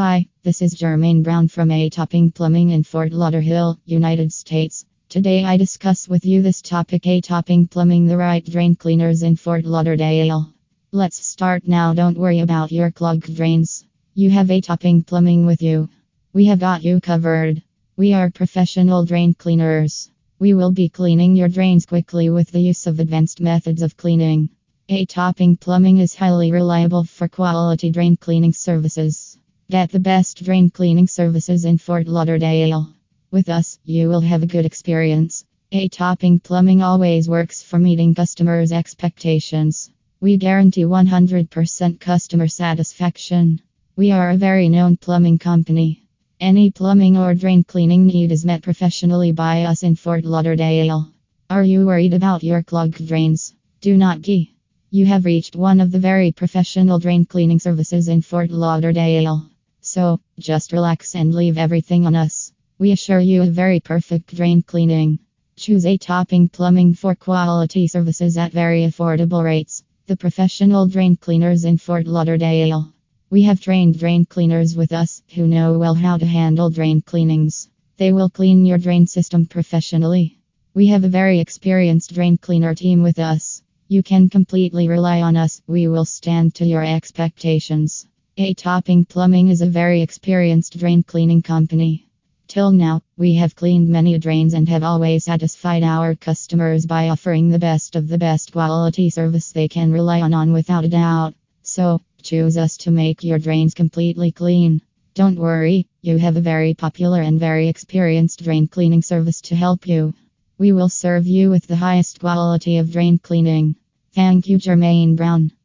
Hi, this is Jermaine Brown from A Topping Plumbing in Fort Lauderdale, United States. Today I discuss with you this topic A Topping Plumbing the right drain cleaners in Fort Lauderdale. Let's start now. Don't worry about your clogged drains. You have A Topping Plumbing with you. We have got you covered. We are professional drain cleaners. We will be cleaning your drains quickly with the use of advanced methods of cleaning. A Topping Plumbing is highly reliable for quality drain cleaning services. Get the best drain cleaning services in Fort Lauderdale. With us, you will have a good experience. A Topping Plumbing always works for meeting customers' expectations. We guarantee 100% customer satisfaction. We are a very known plumbing company. Any plumbing or drain cleaning need is met professionally by us in Fort Lauderdale. Are you worried about your clogged drains? Do not be. You have reached one of the very professional drain cleaning services in Fort Lauderdale. So, just relax and leave everything on us. We assure you a very perfect drain cleaning. Choose a topping plumbing for quality services at very affordable rates. The professional drain cleaners in Fort Lauderdale. We have trained drain cleaners with us who know well how to handle drain cleanings. They will clean your drain system professionally. We have a very experienced drain cleaner team with us. You can completely rely on us. We will stand to your expectations. A Topping Plumbing is a very experienced drain cleaning company. Till now, we have cleaned many drains and have always satisfied our customers by offering the best of the best quality service they can rely on, on without a doubt. So, choose us to make your drains completely clean. Don't worry, you have a very popular and very experienced drain cleaning service to help you. We will serve you with the highest quality of drain cleaning. Thank you, Jermaine Brown.